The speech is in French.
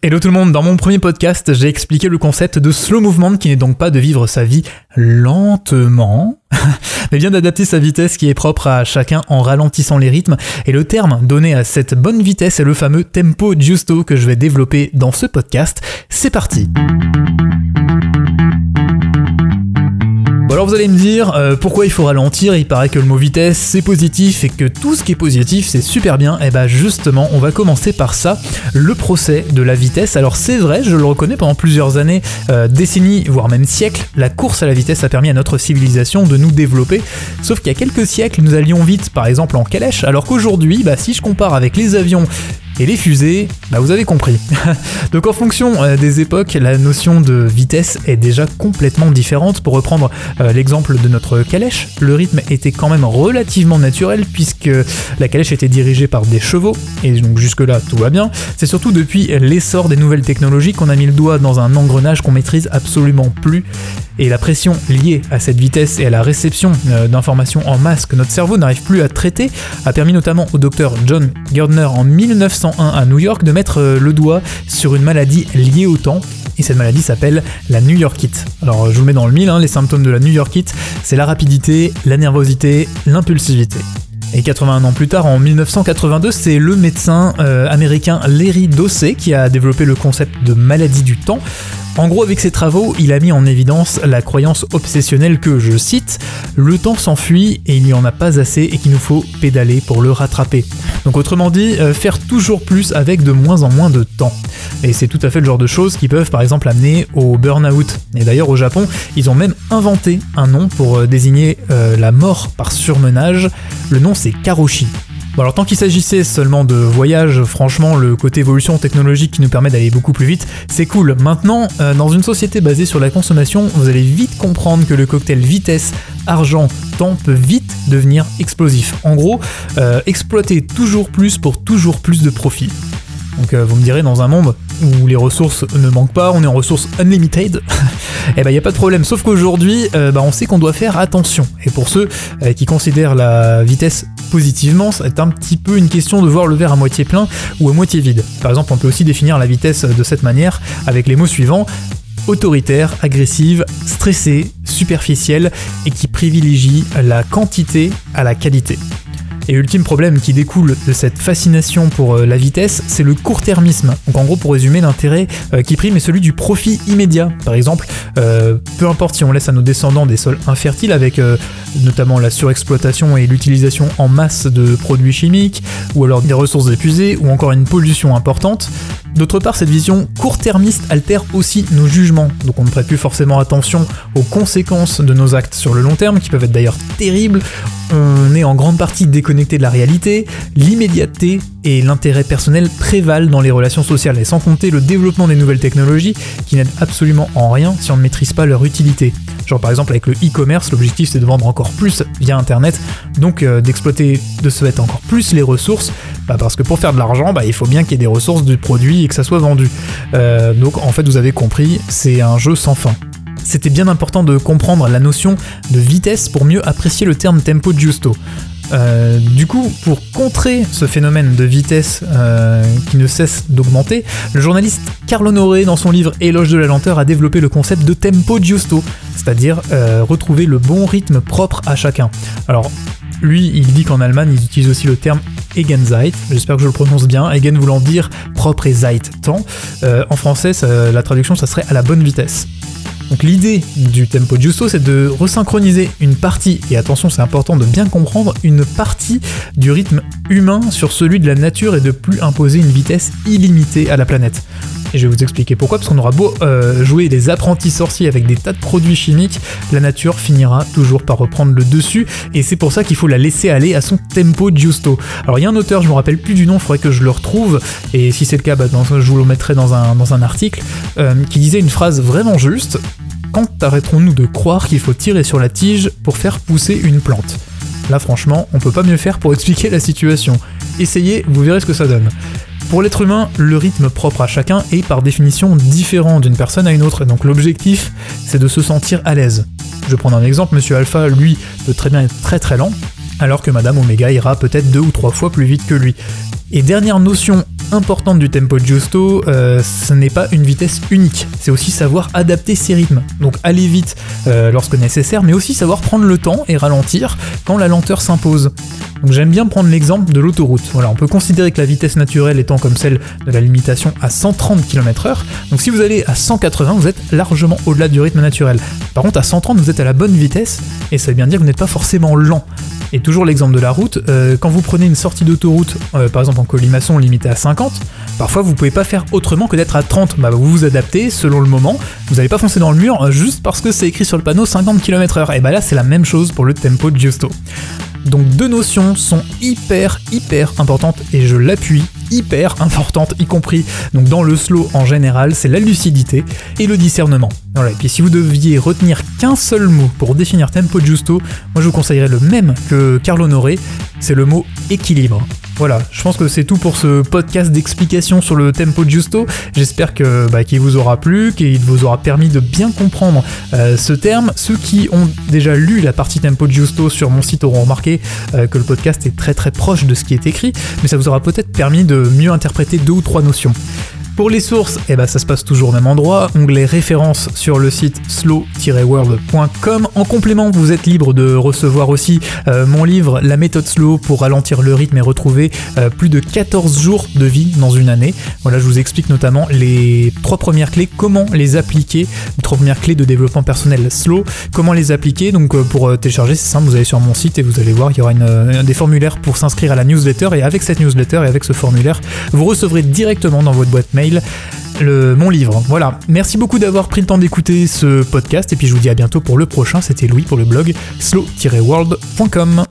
Hello tout le monde, dans mon premier podcast, j'ai expliqué le concept de slow movement qui n'est donc pas de vivre sa vie lentement, mais bien d'adapter sa vitesse qui est propre à chacun en ralentissant les rythmes. Et le terme donné à cette bonne vitesse est le fameux tempo giusto que je vais développer dans ce podcast. C'est parti Bon alors vous allez me dire euh, pourquoi il faut ralentir, il paraît que le mot vitesse c'est positif et que tout ce qui est positif c'est super bien, et eh bah ben, justement on va commencer par ça, le procès de la vitesse. Alors c'est vrai, je le reconnais pendant plusieurs années, euh, décennies, voire même siècles, la course à la vitesse a permis à notre civilisation de nous développer, sauf qu'il y a quelques siècles nous allions vite par exemple en calèche, alors qu'aujourd'hui, bah, si je compare avec les avions et les fusées, bah vous avez compris. Donc en fonction euh, des époques, la notion de vitesse est déjà complètement différente. Pour reprendre euh, l'exemple de notre calèche, le rythme était quand même relativement naturel puisque la calèche était dirigée par des chevaux, et donc jusque-là tout va bien. C'est surtout depuis l'essor des nouvelles technologies qu'on a mis le doigt dans un engrenage qu'on maîtrise absolument plus. Et la pression liée à cette vitesse et à la réception euh, d'informations en masse que notre cerveau n'arrive plus à traiter a permis notamment au docteur John Gardner en 1900 à New York de mettre euh, le doigt sur une maladie liée au temps. Et cette maladie s'appelle la New Yorkite. Alors je vous mets dans le mille, hein, les symptômes de la New Yorkite, c'est la rapidité, la nervosité, l'impulsivité. Et 81 ans plus tard, en 1982, c'est le médecin euh, américain Larry Dossey qui a développé le concept de maladie du temps. En gros, avec ses travaux, il a mis en évidence la croyance obsessionnelle que, je cite, le temps s'enfuit et il n'y en a pas assez et qu'il nous faut pédaler pour le rattraper. Donc autrement dit, euh, faire toujours plus avec de moins en moins de temps. Et c'est tout à fait le genre de choses qui peuvent par exemple amener au burn-out. Et d'ailleurs au Japon, ils ont même inventé un nom pour euh, désigner euh, la mort par surmenage. Le nom c'est Karoshi. Bon alors tant qu'il s'agissait seulement de voyage, franchement le côté évolution technologique qui nous permet d'aller beaucoup plus vite, c'est cool. Maintenant, euh, dans une société basée sur la consommation, vous allez vite comprendre que le cocktail vitesse, argent, temps peut vite devenir explosif. En gros, euh, exploiter toujours plus pour toujours plus de profit. Donc euh, vous me direz dans un monde où les ressources ne manquent pas, on est en ressources unlimited, et eh ben il n'y a pas de problème. Sauf qu'aujourd'hui, bah, on sait qu'on doit faire attention. Et pour ceux qui considèrent la vitesse positivement, c'est un petit peu une question de voir le verre à moitié plein ou à moitié vide. Par exemple, on peut aussi définir la vitesse de cette manière avec les mots suivants autoritaire, agressive, stressée, superficielle et qui privilégie la quantité à la qualité. Et ultime problème qui découle de cette fascination pour euh, la vitesse, c'est le court-termisme. Donc en gros, pour résumer, l'intérêt euh, qui prime est celui du profit immédiat. Par exemple, euh, peu importe si on laisse à nos descendants des sols infertiles avec notamment la surexploitation et l'utilisation en masse de produits chimiques, ou alors des ressources épuisées, ou encore une pollution importante, D'autre part, cette vision court-termiste altère aussi nos jugements, donc on ne prête plus forcément attention aux conséquences de nos actes sur le long terme, qui peuvent être d'ailleurs terribles. On est en grande partie déconnecté de la réalité, l'immédiateté et l'intérêt personnel prévalent dans les relations sociales, et sans compter le développement des nouvelles technologies qui n'aident absolument en rien si on ne maîtrise pas leur utilité. Genre par exemple avec le e-commerce, l'objectif c'est de vendre encore plus via internet, donc euh, d'exploiter de ce fait encore plus les ressources, bah, parce que pour faire de l'argent, bah, il faut bien qu'il y ait des ressources du produit et que ça soit vendu. Euh, donc en fait vous avez compris, c'est un jeu sans fin c'était bien important de comprendre la notion de vitesse pour mieux apprécier le terme tempo giusto. Euh, du coup, pour contrer ce phénomène de vitesse qui ne cesse d'augmenter, le journaliste Carl Honoré, dans son livre Éloge de la lenteur, a développé le concept de tempo giusto, c'est-à-dire euh, retrouver le bon rythme propre à chacun. Alors, lui, il dit qu'en Allemagne, ils utilisent aussi le terme Egenzeit, j'espère que je le prononce bien, Egen voulant dire propre et Zeit, temps. en français, la traduction, ça serait à la bonne vitesse. Donc l'idée du tempo giusto, c'est de resynchroniser une partie, et attention c'est important de bien comprendre, une partie du rythme humain sur celui de la nature et de plus imposer une vitesse illimitée à la planète. Et je vais vous expliquer pourquoi, parce qu'on aura beau euh, jouer les apprentis sorciers avec des tas de produits chimiques, la nature finira toujours par reprendre le dessus, et c'est pour ça qu'il faut la laisser aller à son tempo giusto. Alors il y a un auteur, je me rappelle plus du nom, il faudrait que je le retrouve, et si c'est le cas, bah, je vous le mettrai dans un, article, euh, qui disait une phrase vraiment juste, quand arrêterons-nous de croire qu'il faut tirer sur la tige pour faire pousser une plante? Là franchement, on peut pas mieux faire pour expliquer la situation. Essayez, vous verrez ce que ça donne. Pour l'être humain, le rythme propre à chacun est par définition différent d'une personne à une autre, donc l'objectif, c'est de se sentir à l'aise. Je prendre un exemple, Monsieur Alpha, lui, peut très bien être très très lent, alors que Madame Omega ira peut-être deux ou trois fois plus vite que lui. Et dernière notion importante du tempo giusto, euh, ce n'est pas une vitesse unique, c'est aussi savoir adapter ses rythmes. Donc aller vite euh, lorsque nécessaire, mais aussi savoir prendre le temps et ralentir quand la lenteur s'impose. Donc j'aime bien prendre l'exemple de l'autoroute. Voilà, on peut considérer que la vitesse naturelle étant comme celle de la limitation à 130 km/h. Donc si vous allez à 180, vous êtes largement au-delà du rythme naturel. Par contre, à 130, vous êtes à la bonne vitesse, et ça veut bien dire que vous n'êtes pas forcément lent. Et toujours l'exemple de la route, euh, quand vous prenez une sortie d'autoroute, euh, par exemple en colimaçon limitée à 50, parfois vous pouvez pas faire autrement que d'être à 30. Bah, vous vous adaptez selon le moment, vous n'allez pas foncer dans le mur euh, juste parce que c'est écrit sur le panneau 50 km/h. Et bah là c'est la même chose pour le tempo de Giusto. Donc deux notions sont hyper hyper importantes et je l'appuie hyper importantes, y compris donc dans le slow en général, c'est la lucidité et le discernement. Voilà, et puis si vous deviez retenir qu'un seul mot pour définir tempo giusto, moi je vous conseillerais le même que Carlo Honoré, c'est le mot équilibre. Voilà, je pense que c'est tout pour ce podcast d'explication sur le tempo giusto. J'espère que bah, qu'il vous aura plu, qu'il vous aura permis de bien comprendre euh, ce terme. Ceux qui ont déjà lu la partie tempo giusto sur mon site auront remarqué euh, que le podcast est très très proche de ce qui est écrit, mais ça vous aura peut-être permis de mieux interpréter deux ou trois notions. Pour les sources, eh ben, ça se passe toujours au même endroit, onglet références sur le site slow-world.com. En complément, vous êtes libre de recevoir aussi euh, mon livre La méthode slow pour ralentir le rythme et retrouver euh, plus de 14 jours de vie dans une année. Voilà, je vous explique notamment les trois premières clés, comment les appliquer, les trois premières clés de développement personnel slow, comment les appliquer. Donc euh, pour télécharger, c'est simple, vous allez sur mon site et vous allez voir, il y aura des formulaires pour s'inscrire à la newsletter et avec cette newsletter et avec ce formulaire, vous recevrez directement dans votre boîte mon livre. Voilà. Merci beaucoup d'avoir pris le temps d'écouter ce podcast et puis je vous dis à bientôt pour le prochain. C'était Louis pour le blog slow-world.com.